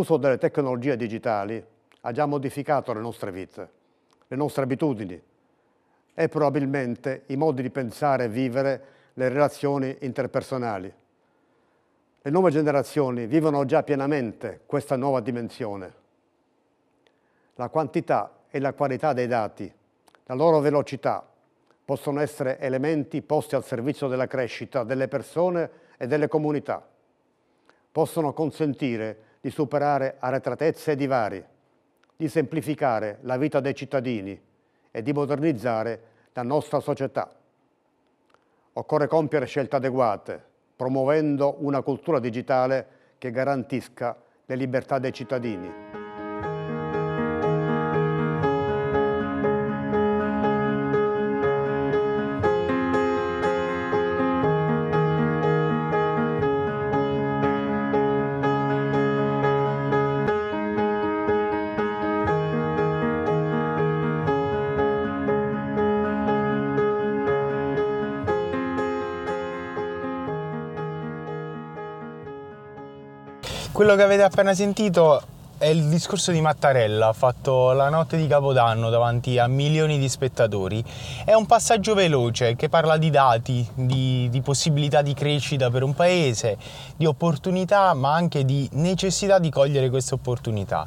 L'uso delle tecnologie digitali ha già modificato le nostre vite, le nostre abitudini e probabilmente i modi di pensare e vivere le relazioni interpersonali. Le nuove generazioni vivono già pienamente questa nuova dimensione. La quantità e la qualità dei dati, la loro velocità, possono essere elementi posti al servizio della crescita delle persone e delle comunità. Possono consentire di superare arretratezze e divari, di semplificare la vita dei cittadini e di modernizzare la nostra società. Occorre compiere scelte adeguate, promuovendo una cultura digitale che garantisca le libertà dei cittadini. Quello che avete appena sentito è il discorso di Mattarella fatto la notte di Capodanno davanti a milioni di spettatori. È un passaggio veloce che parla di dati, di, di, possibilità di crescita per un paese, di opportunità, ma anche di necessità di cogliere queste opportunità.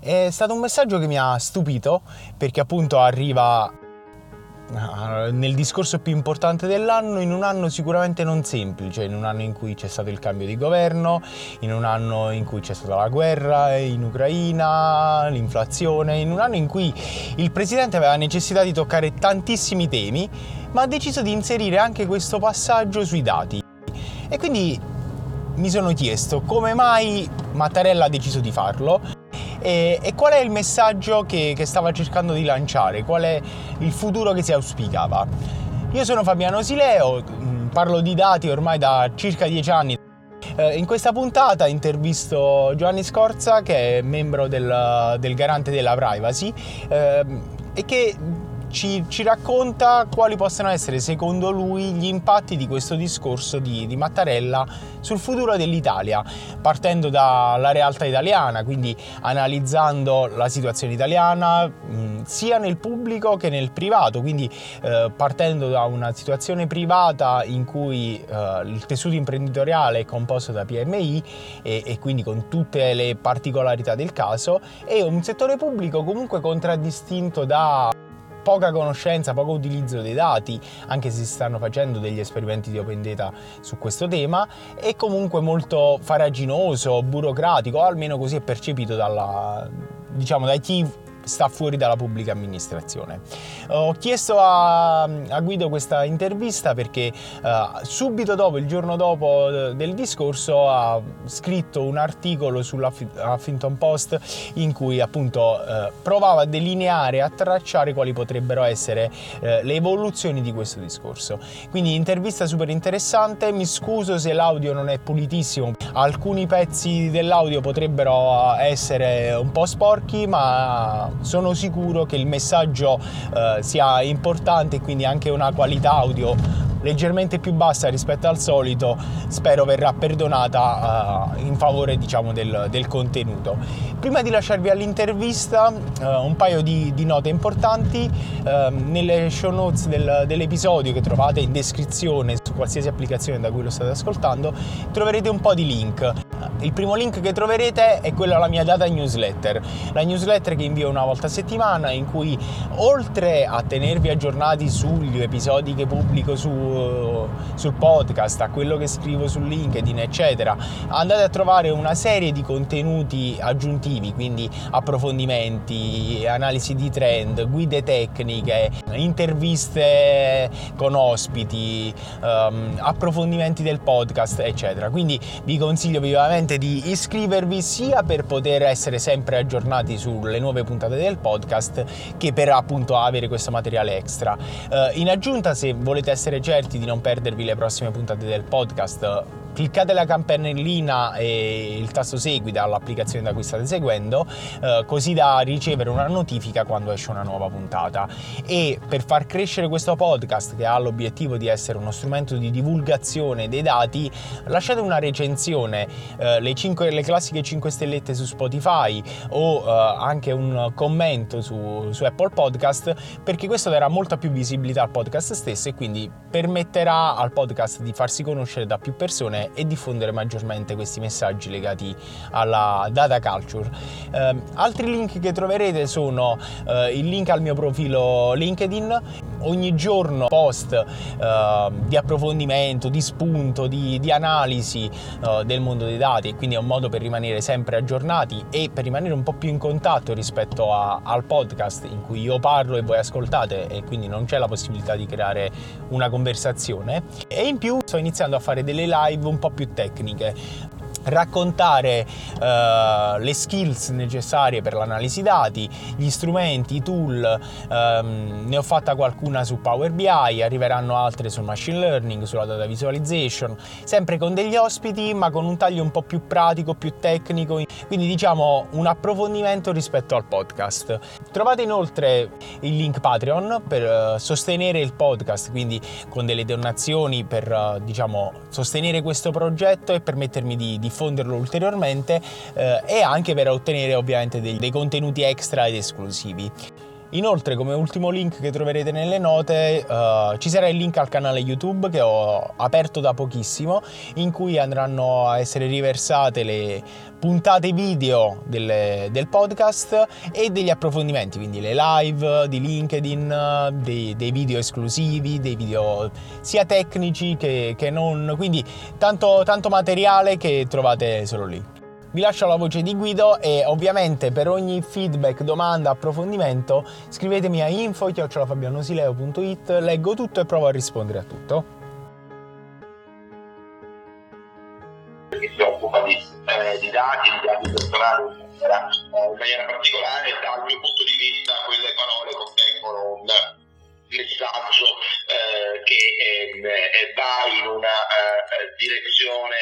È stato un messaggio che mi ha stupito perché appunto arriva nel discorso più importante dell'anno, in un anno sicuramente non semplice, in un anno in cui c'è stato il cambio di governo, in un anno in cui c'è stata la guerra in Ucraina, l'inflazione, in un anno in cui il presidente aveva necessità di toccare tantissimi temi, ma ha deciso di inserire anche questo passaggio sui dati. E quindi mi sono chiesto come mai Mattarella ha deciso di farlo e, e qual è il messaggio che, che stava cercando di lanciare, qual è il futuro che si auspicava. Io sono Fabiano Sileo, mm, parlo di dati ormai da circa dieci anni. Eh, in questa puntata intervisto Giovanni Scorza, che è membro del, del garante della privacy, eh, e che ci, ci, racconta quali possano essere secondo lui gli impatti di questo discorso di, di, Mattarella sul futuro dell'Italia, partendo dalla realtà italiana, quindi analizzando la situazione italiana mh, sia nel pubblico che nel privato, quindi eh, partendo da una situazione privata in cui eh, il tessuto imprenditoriale è composto da PMI e, e quindi con tutte le particolarità del caso, e un settore pubblico comunque contraddistinto da poca conoscenza, poco utilizzo dei dati, anche se si stanno facendo degli esperimenti di open data su questo tema, e comunque molto faraginoso, burocratico, almeno così è percepito dalla, diciamo, da chi sta fuori dalla pubblica amministrazione. Ho chiesto a, a Guido questa intervista perché uh, subito dopo, il giorno dopo eh, del discorso, ha scritto un articolo sull'Huffington Post in cui appunto uh, provava a delineare, a tracciare quali potrebbero essere uh, le evoluzioni di questo discorso. Quindi intervista super interessante, mi scuso se l'audio non è pulitissimo, alcuni pezzi dell'audio potrebbero essere un po' sporchi, ma sono sicuro che il messaggio eh, sia importante e quindi anche una qualità audio leggermente più bassa rispetto al solito, spero verrà perdonata uh, in favore diciamo, del, del, contenuto. Prima di lasciarvi all'intervista, uh, un paio di, di note importanti. Uh, nelle show notes del, dell'episodio che trovate in descrizione su qualsiasi applicazione da cui lo state ascoltando, troverete un po' di link. Il primo link che troverete è quello alla mia data newsletter, la newsletter che invio una volta a settimana in cui oltre a tenervi aggiornati sugli episodi che pubblico su sul podcast, a quello che scrivo su LinkedIn, eccetera, andate a trovare una serie di contenuti aggiuntivi, quindi approfondimenti, analisi di trend, guide tecniche, interviste con ospiti, um, approfondimenti del podcast, eccetera. Quindi vi consiglio vivamente di iscrivervi sia per poter essere sempre aggiornati sulle nuove puntate del podcast che per appunto avere questo materiale extra. Uh, in aggiunta, se volete essere certi certi di non perdervi le prossime puntate del podcast cliccate la campanellina e il tasto segui dall'applicazione da cui state seguendo, eh, così da ricevere una notifica quando esce una nuova puntata. E per far crescere questo podcast, che ha l'obiettivo di essere uno strumento di divulgazione dei dati, lasciate una recensione, eh, le, 5, le classiche 5 stellette su Spotify o eh, anche un commento su, su Apple Podcast, perché questo darà molta più visibilità al podcast stesso e quindi permetterà al podcast di farsi conoscere da più persone e diffondere maggiormente questi messaggi legati alla data culture. Eh, altri link che troverete sono eh, il link al mio profilo LinkedIn, ogni giorno post eh, di approfondimento, di spunto, di, di analisi eh, del mondo dei dati. E quindi è un modo per rimanere sempre aggiornati e per rimanere un po' più in contatto rispetto a, al podcast in cui io parlo e voi ascoltate e quindi non c'è la possibilità di creare una conversazione. E in più sto iniziando a fare delle live un po' più tecniche raccontare uh, le skills necessarie per l'analisi dati, gli strumenti, i tool, um, ne ho fatta qualcuna su Power BI, arriveranno altre sul machine learning, sulla data visualization, sempre con degli ospiti ma con un taglio un po' più pratico, più tecnico, quindi diciamo un approfondimento rispetto al podcast. Trovate inoltre il link Patreon per uh, sostenere il podcast, quindi con delle donazioni per uh, diciamo sostenere questo progetto e permettermi di, di diffonderlo ulteriormente eh, e anche per ottenere ovviamente dei, dei contenuti extra ed esclusivi. Inoltre, come ultimo link che troverete nelle note, uh, ci sarà il link al canale YouTube che ho aperto da pochissimo, in cui andranno a essere riversate le puntate video delle, del podcast e degli approfondimenti, quindi le live di LinkedIn, dei, dei video esclusivi, dei video sia tecnici che, che non, quindi tanto, tanto materiale che trovate solo lì. Vi lascio la voce di Guido e ovviamente per ogni feedback, domanda, approfondimento scrivetemi a info.fabianosileo.it, leggo tutto e provo a rispondere a tutto. Si occupa di, eh, di dati, di dati personali eh, in maniera particolare, dal mio punto di vista quelle parole contengono un messaggio eh, che ehm, va in una eh, direzione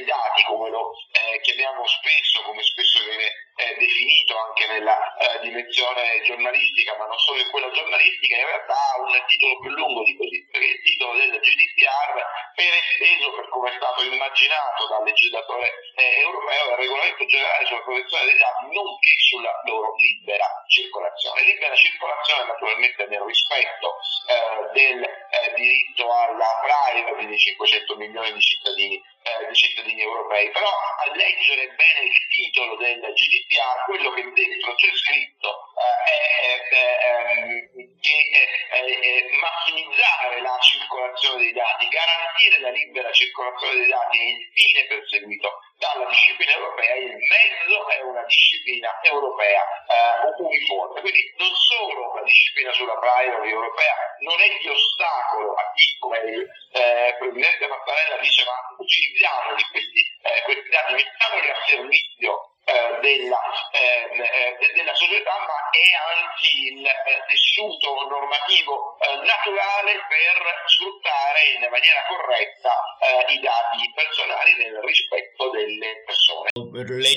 dei dati, come lo eh, chiamiamo spesso, come spesso viene eh, definito anche nella eh, dimensione giornalistica, ma non solo in quella giornalistica, in realtà ha un titolo più lungo di così, perché il titolo del GDPR, per esteso per come è stato immaginato dal legislatore eh, europeo, il regolamento generale sulla protezione dei dati, nonché sulla loro libera circolazione. Libera circolazione naturalmente nel rispetto eh, del eh, diritto alla privacy di 500 milioni di cittadini, eh, di cittadini europei, però a leggere bene il titolo del GDPR, quello che dentro c'è scritto eh, è, che massimizzare la circolazione dei dati, garantire la libera circolazione dei dati è il fine perseguito dalla disciplina europea, il mezzo è una disciplina europea eh, uniforme. Quindi non solo la disciplina sulla privacy europea non è di ostacolo a chi, come il eh, Presidente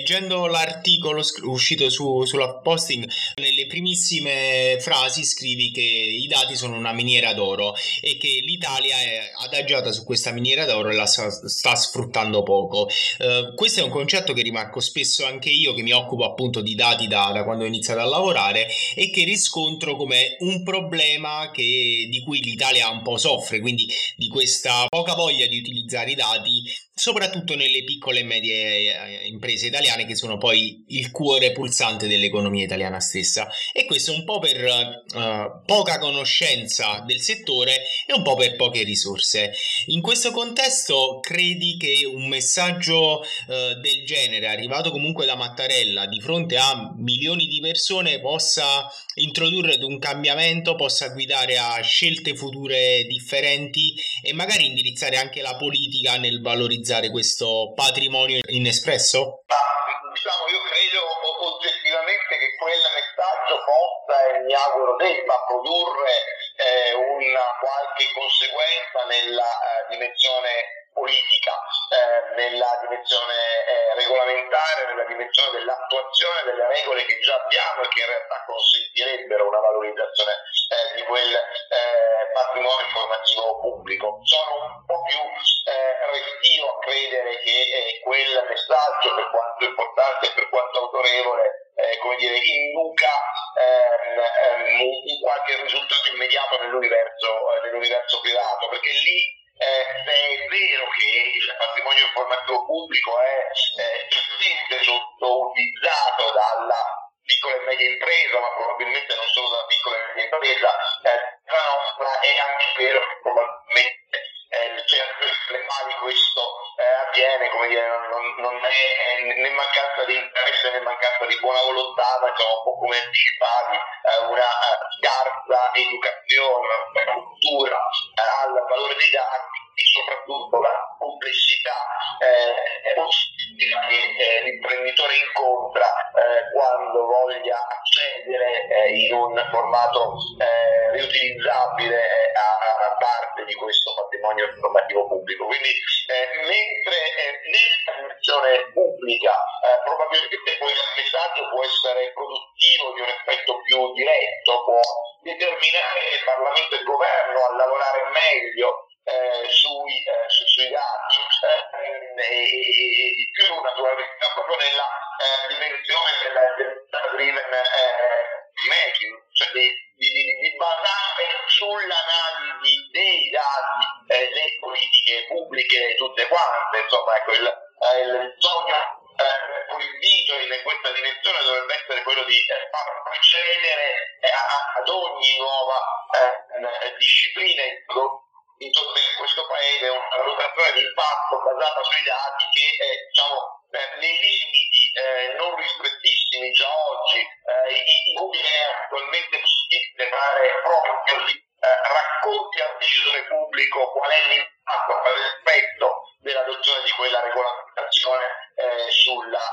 Leggendo l'articolo uscito su, sulla posting, nelle primissime frasi scrivi che i dati sono una miniera d'oro e che l'Italia è adagiata su questa miniera d'oro e la sta, sta sfruttando poco. Uh, questo è un concetto che rimarco spesso anche io, che mi occupo appunto di dati da, da quando ho iniziato a lavorare e che riscontro come un problema che, di cui l'Italia un po' soffre, quindi di questa poca voglia di utilizzare i dati soprattutto nelle piccole e medie eh, imprese italiane che sono poi il cuore pulsante dell'economia italiana stessa e questo un po' per uh, poca conoscenza del settore e un po' per poche risorse. In questo contesto credi che un messaggio uh, del genere arrivato comunque da Mattarella di fronte a milioni di persone possa introdurre un cambiamento, possa guidare a scelte future differenti e magari indirizzare anche la politica nel valorizzare questo patrimonio inespresso? Mi auguro debba produrre eh, una qualche conseguenza nella eh, dimensione politica, eh, nella dimensione eh, regolamentare, nella dimensione dell'attuazione delle regole che già abbiamo e che in realtà consentirebbero una valorizzazione eh, di quel eh, patrimonio informativo pubblico. Sono un po' più eh, restio a credere che eh, quel messaggio, per quanto importante e per quanto autorevole, come dire, induca ehm, ehm, un qualche risultato più diretto, può determinare il Parlamento e il governo a lavorare meglio eh, sui, eh, su, sui, dati eh, e, di più naturalmente proprio nella eh, dimensione del, del driven eh, making, cioè di, di, di, di, basare sull'analisi dei dati eh, le politiche pubbliche tutte quante, insomma ecco il, il sogno eh, l'invito in questa direzione dovrebbe essere quello di far procedere ad ogni nuova eh, disciplina in questo paese una valutazione di impatto basata sui dati che eh, diciamo, eh, nei limiti eh, non ristrettissimi già oggi eh, in cui è attualmente possibile fare proprio eh, racconti al decisore pubblico qual è l'impatto, qual è l'effetto dell'adozione di quella regolamentazione eh, sulla,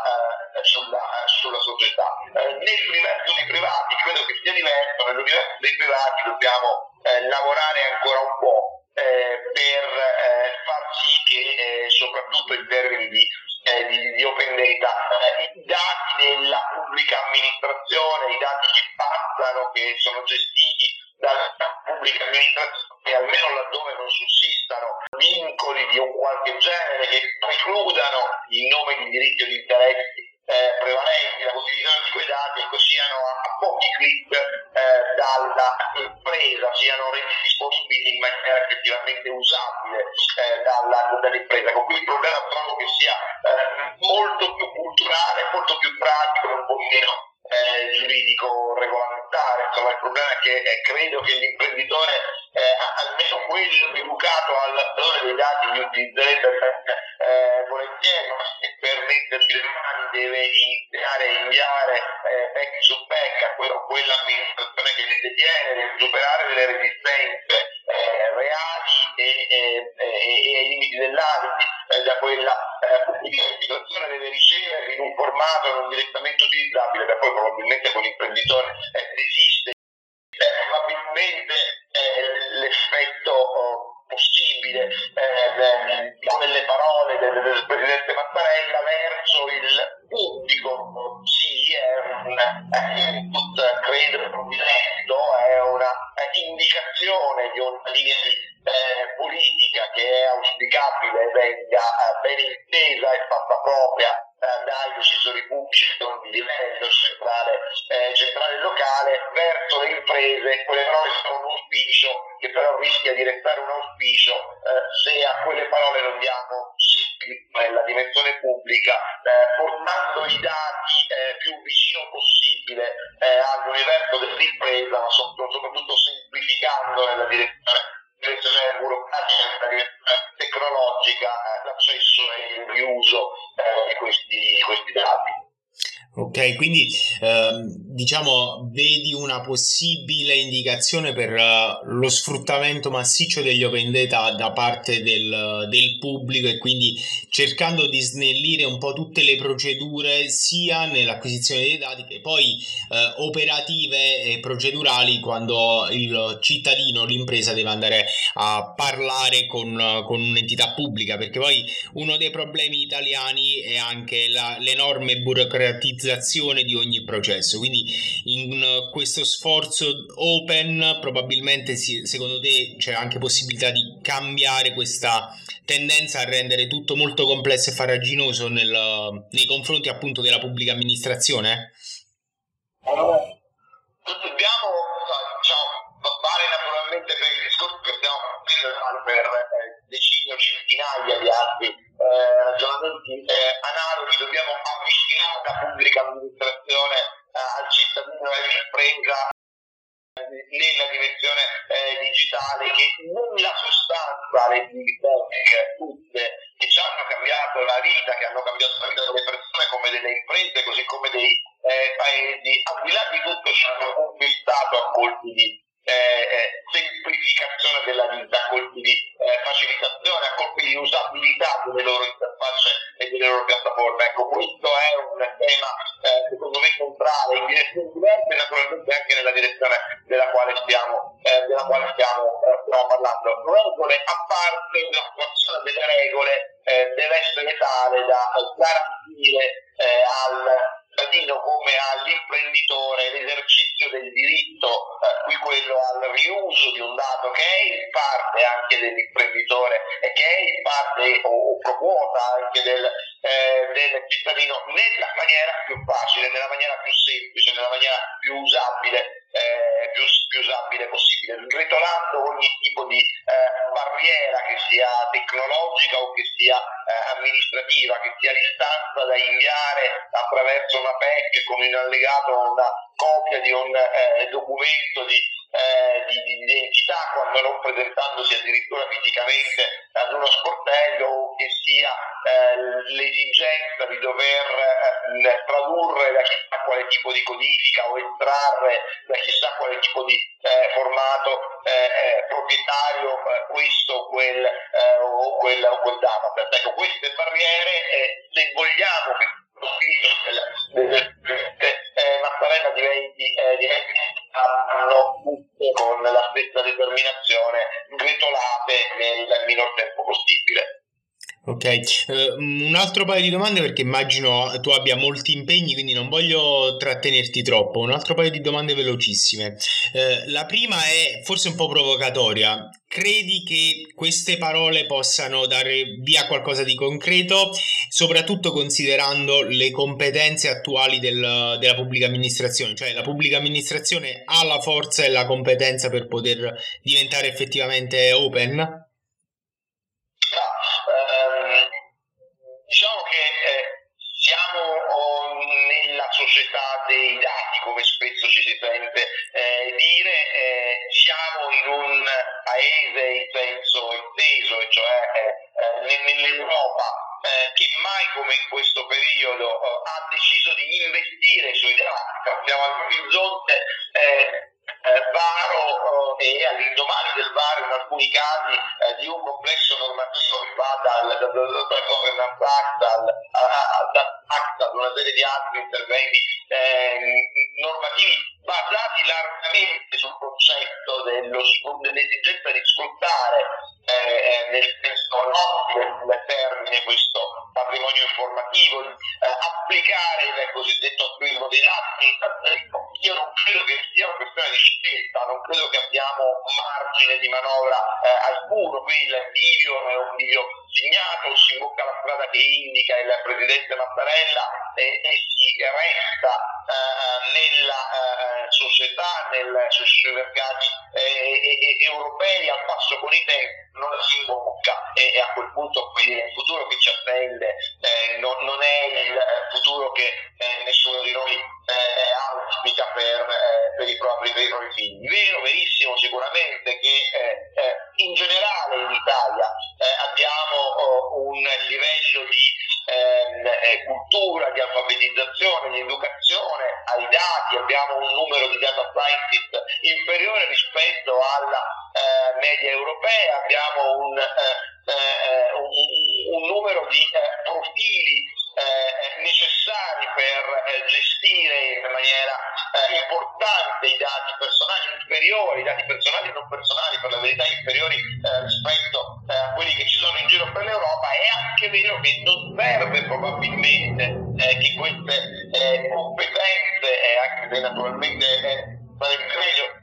sulla, sulla, società. nell'universo dei privati credo che sia diverso, nell'universo dei privati dobbiamo lavorare ancora un po' Eh, per eh, far sì che eh, soprattutto in termini di, di, di open data i dati della pubblica amministrazione, i dati che passano, che sono gestiti dalla pubblica amministrazione, almeno laddove non sussistano vincoli di un qualche genere che precludano in nome di diritti o di interessi eh, prevalenti la condivisione di quei dati e così siano a, pochi clic eh, dalla impresa, siano resi disponibili in maniera effettivamente usabile eh, dalla, dall'impresa. Con cui il problema trovo che sia eh, molto più culturale, molto più pratico un po' meno eh, giuridico regolamentare. Insomma, il problema è che eh, credo che l'imprenditore, eh, almeno quello educato al valore dei dati, li utilizzerebbe eh, volentieri, ma se per metterci le mani deve iniziare a inviare eh, su back a quello, quell'amministrazione che li detiene, deve superare delle resistenze eh, reali e, e, ai limiti dell'analisi eh, da quella eh, situazione deve riceverli in un formato non direttamente da poi probabilmente con nella dimensione pubblica, eh, portando i dati eh, più vicino possibile eh, all'universo dell'impresa, ma soprattutto semplificando nella direzione, direzione burocratica, nella direzione tecnologica l'accesso e il riuso di questi, di questi dati. Ok, quindi ehm, diciamo vedi una possibile indicazione per uh, lo sfruttamento massiccio degli open data da parte del, del, pubblico e quindi cercando di snellire un po' tutte le procedure sia nell'acquisizione dei dati che poi eh, operative e procedurali quando il cittadino, l'impresa deve andare a parlare con, con un'entità pubblica perché poi uno dei problemi italiani è anche la, l'enorme burocratizzazione di ogni processo. Quindi in questo sforzo open probabilmente secondo te c'è anche possibilità di cambiare questa tendenza a rendere tutto molto complesso e farraginoso nel, nei confronti appunto della pubblica amministrazione? Dobbiamo, diciamo, vale naturalmente per il discorso che stiamo facendo per eh, decine o centinaia di altri eh, ragionamenti eh, analoghi, dobbiamo avvicinare la pubblica amministrazione al cittadino e all'impresa nella direzione eh, digitale che nella sostanza le big tech tutte che ci hanno cambiato la vita, che hanno cambiato la vita delle persone come delle imprese, così come dei eh, paesi, al di là di tutto ci hanno conquistato a colpi di eh, eh semplificazione della vita, colpi di eh, facilitazione, a colpi di usabilità delle loro interfacce e delle loro piattaforme. Ecco, questo è un tema eh, secondo me centrale in direzioni diverse, naturalmente anche nella direzione della quale stiamo, eh, della quale stiamo, eh, stiamo parlando. Regole a parte l'attuazione delle regole deve essere tale da garantire al cittadino come all'imprenditore l'esercizio del diritto, eh, qui quello al riuso di un dato che è in parte anche dell'imprenditore e che è in parte o, o quota anche del, eh, del cittadino nella maniera più facile, nella maniera più semplice, nella maniera più usabile, eh, più, più usabile possibile, ritolando ogni tipo di eh, barriera che sia tecnologica o che sia eh, amministrativa, che sia l'istanza da inviare attraverso una PEC con in allegato una copia di un eh, documento di, eh, di, di, identità quando non presentandosi addirittura fisicamente ad uno sportello o che sia eh, l'esigenza di dover eh, tradurre da chissà quale tipo di codifica o estrarre da chissà quale tipo di eh, formato eh, proprietario questo quel, o quel, o quel database. Ecco, queste barriere, se vogliamo che il profilo eh, Mattarella diventi, diventi tutte con la stessa determinazione gretolate nel minor tempo possibile. Ok, uh, un altro paio di domande perché immagino tu abbia molti impegni, quindi non voglio trattenerti troppo. Un altro paio di domande velocissime. Uh, la prima è forse un po' provocatoria. Credi che queste parole possano dare via qualcosa di concreto, soprattutto considerando le competenze attuali del, della pubblica amministrazione? Cioè la pubblica amministrazione ha la forza e la competenza per poter diventare effettivamente open? Ci si sente eh, dire, eh, siamo in un paese in senso esteso, e cioè eh, nell'Europa eh, che mai come in questo periodo eh, ha deciso di investire sui dati. Siamo all'orizzonte eh, varo eh, e all'indomani del varo in alcuni casi eh, di un complesso normativo che va dal, dal, dal, dal governance act al, ad una serie di altri interventi Resta eh, nella eh, società nel, su, sui mercati eh, europei al passo con i tempi non si imbocca e, e, a quel punto il futuro che ci attende non, non, è il futuro che nessuno di noi auspica per, per, i propri, per, i propri, figli. Vero, verissimo sicuramente che in generale in Italia abbiamo oh, un livello di ehm, cultura, di alfabetizzazione, di educazione ai dati, abbiamo un numero di data scientist inferiore rispetto alla eh, media europea, abbiamo un, eh, eh un, un numero di eh, profili eh, necessari per gestire in maniera importante i dati personali inferiori, i dati personali e non personali per la verità inferiori rispetto a quelli che ci sono in giro per l'Europa, è anche vero che non serve probabilmente che queste competenze, anche se naturalmente sarebbe meglio,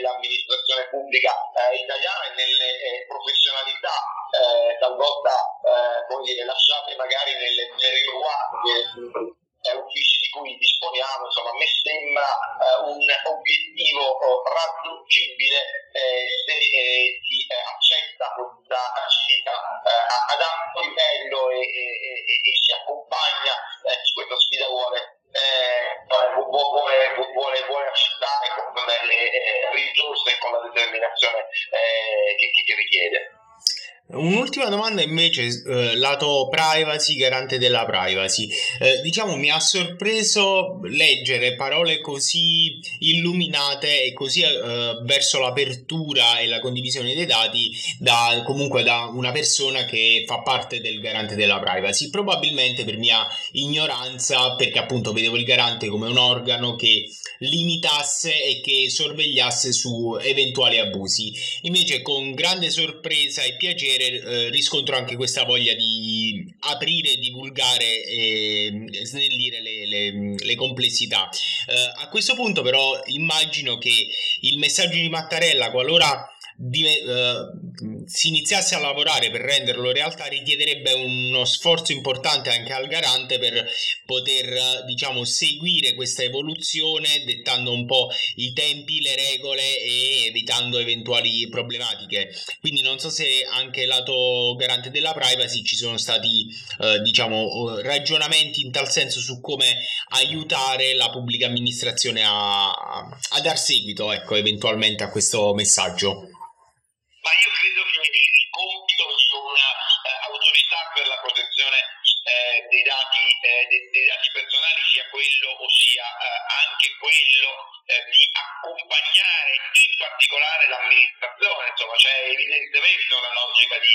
nell'amministrazione pubblica eh, italiana e nelle eh, professionalità eh, talvolta come dire, lasciate magari nelle, nelle riguardie eh, uffici di cui disponiamo, insomma, a me sembra eh, un obiettivo raggiungibile Un'ultima domanda invece, eh, lato privacy, garante della privacy. Eh, diciamo, mi ha sorpreso leggere parole così illuminate e così eh, verso l'apertura e la condivisione dei dati da comunque da una persona che fa parte del garante della privacy. Probabilmente per mia ignoranza, perché appunto vedevo il garante come un organo che limitasse e che sorvegliasse su eventuali abusi. Invece con grande sorpresa e piacere eh, riscontro anche questa voglia di aprire, divulgare e snellire le, le, le complessità. Eh, a questo punto però immagino che il messaggio di Mattarella, qualora di, uh, si iniziasse a lavorare per renderlo realtà richiederebbe uno sforzo importante anche al garante per poter diciamo seguire questa evoluzione dettando un po' i tempi, le regole e evitando eventuali problematiche. Quindi non so se anche lato garante della privacy ci sono stati uh, diciamo ragionamenti in tal senso su come aiutare la pubblica amministrazione a, a dar seguito ecco eventualmente a questo messaggio ma io credo che il compito di un'autorità uh, per la protezione uh, dei, dati, uh, dei, dei, dati, personali sia quello, ossia anche quello di accompagnare in particolare l'amministrazione, insomma c'è evidentemente una logica di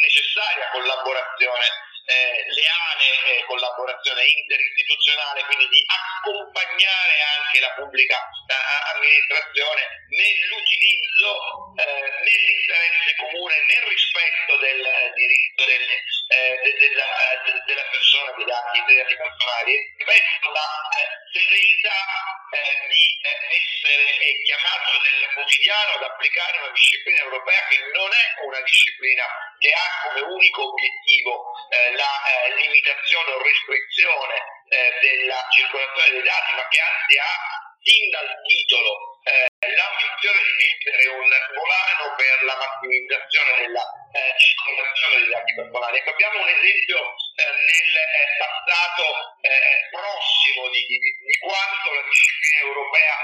necessaria collaborazione eh, leale eh, collaborazione interistituzionale, quindi di accompagnare anche la pubblica eh, amministrazione nell'utilizzo, eh, nell'interesse comune, nel rispetto del diritto delle, eh, de, della, de, della, persona, dei dati, dei dati personali, e la serenità di essere chiamato nel quotidiano ad applicare una disciplina europea che non è una disciplina che ha come unico obiettivo eh, la eh, limitazione o restrizione eh, della circolazione dei dati, ma che anzi ha fin dal titolo eh, l'ambizione di essere un volano per la massimizzazione della eh, circolazione dei dati personali. Ecco, abbiamo un esempio eh, nel passato prossimo di, di, di, quanto la disciplina europea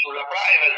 sulla privacy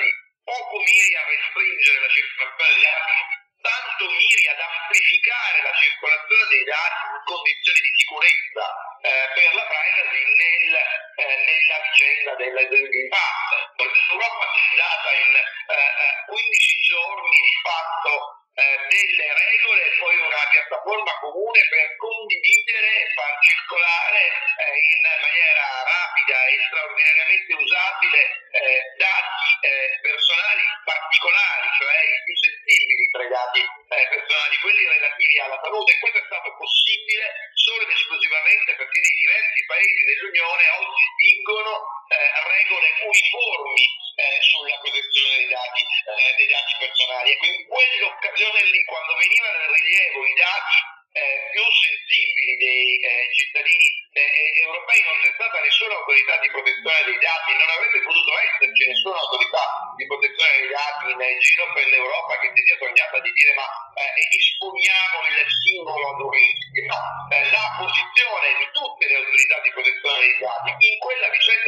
rilievo i dati eh, più sensibili dei eh, cittadini eh, europei non c'è stata nessuna autorità di protezione dei dati, non avrebbe potuto esserci nessuna autorità di protezione dei dati in giro per l'Europa che si sia sognata di dire ma eh, esponiamo il singolo ad un rischio. No, eh, la posizione di tutte le autorità di protezione dei dati in quella vicenda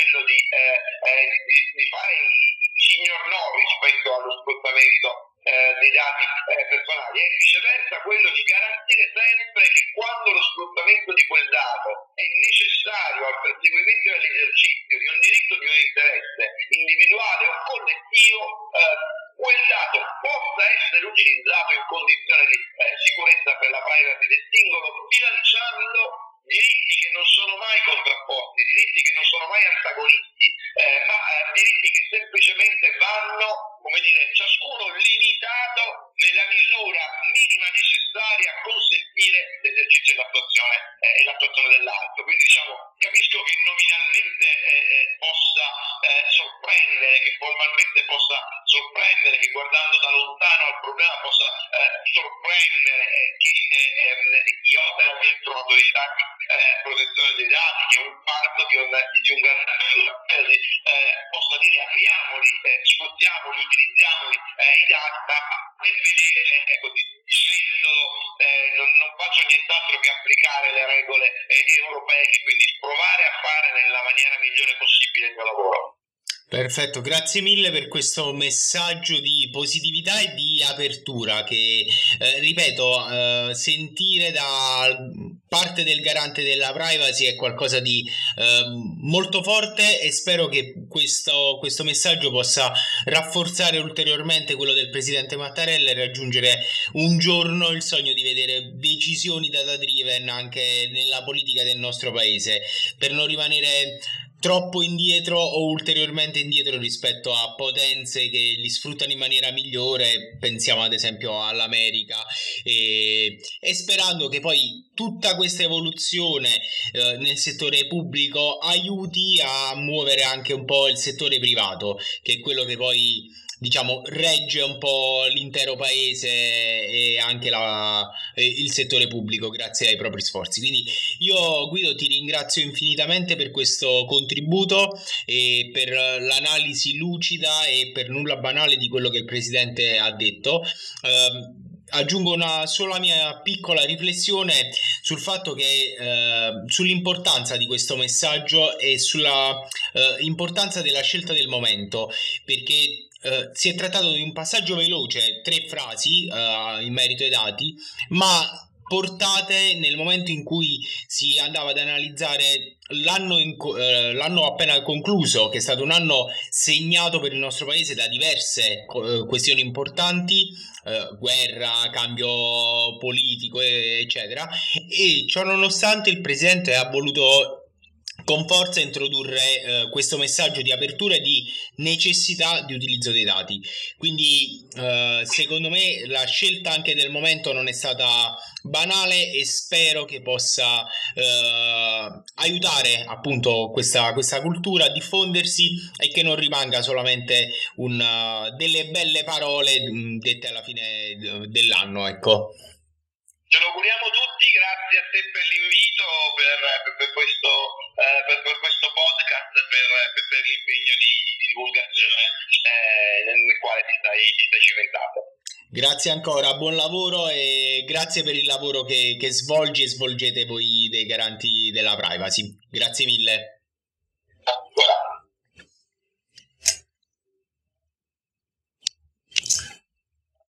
quello di, eh, eh, di, di fare il signor no rispetto allo sfruttamento eh, dei dati eh, personali. E viceversa quello di garantire sempre che quando lo sfruttamento di quel dato è necessario al perseguimento dell'esercizio di un diritto di un interesse individuale o collettivo eh, quel dato possa essere utilizzato in condizioni di eh, sicurezza per la privacy del singolo, bilanciando diritti che non sono mai contrapposti, diritti che non sono mai antagonisti, eh, ma eh, diritti che semplicemente vanno, come dire, ciascuno limitato dei dati, che un parto di un, di un eh, possa dire apriamoli, eh, sfruttiamoli, utilizziamoli eh, i dati, ma nel vedere, ecco, dicendolo, eh, non, non, faccio nient'altro che applicare le regole eh, europee, quindi provare a fare nella maniera migliore possibile il mio lavoro. Perfetto, grazie mille per questo messaggio di positività e di apertura che, eh, ripeto, eh, sentire da parte del garante della privacy è qualcosa di eh, molto forte e spero che questo, questo, messaggio possa rafforzare ulteriormente quello del presidente Mattarella e raggiungere un giorno il sogno di vedere decisioni data driven anche nella politica del nostro paese. Per non rimanere troppo indietro o ulteriormente indietro rispetto a potenze che li sfruttano in maniera migliore, pensiamo ad esempio all'America, e, e sperando che poi tutta questa evoluzione eh, nel settore pubblico aiuti a muovere anche un po' il settore privato, che è quello che poi diciamo, regge un po' l'intero paese e anche la, il settore pubblico grazie ai propri sforzi. Quindi io Guido ti ringrazio infinitamente per questo contributo e per l'analisi lucida e per nulla banale di quello che il Presidente ha detto. Uh, aggiungo una sola mia piccola riflessione sul fatto che eh, sull'importanza di questo messaggio e sulla eh, importanza della scelta del momento perché Uh, si è trattato di un passaggio veloce, tre frasi uh, in merito ai dati, ma portate nel momento in cui si andava ad analizzare l'anno, in, uh, l'anno, appena concluso, che è stato un anno segnato per il nostro paese da diverse questioni importanti, guerra, cambio politico, eccetera, e ciò nonostante il presidente ha voluto con forza introdurre eh, questo messaggio di apertura e di necessità di utilizzo dei dati. Quindi eh, secondo me la scelta anche del momento non è stata banale e spero che possa eh, aiutare appunto questa, questa, cultura a diffondersi e che non rimanga solamente una, delle belle parole mm, dette alla fine dell'anno. Ecco. Ce lo auguriamo tutti, grazie a te per l'invito, per, per, per, questo, eh, per questo, podcast, per, l'impegno di, di divulgazione eh, nel quale ti stai, ti stai cimentato. Grazie ancora, buon lavoro e grazie per il lavoro che, che svolgi e svolgete voi dei garanti della privacy. Grazie mille.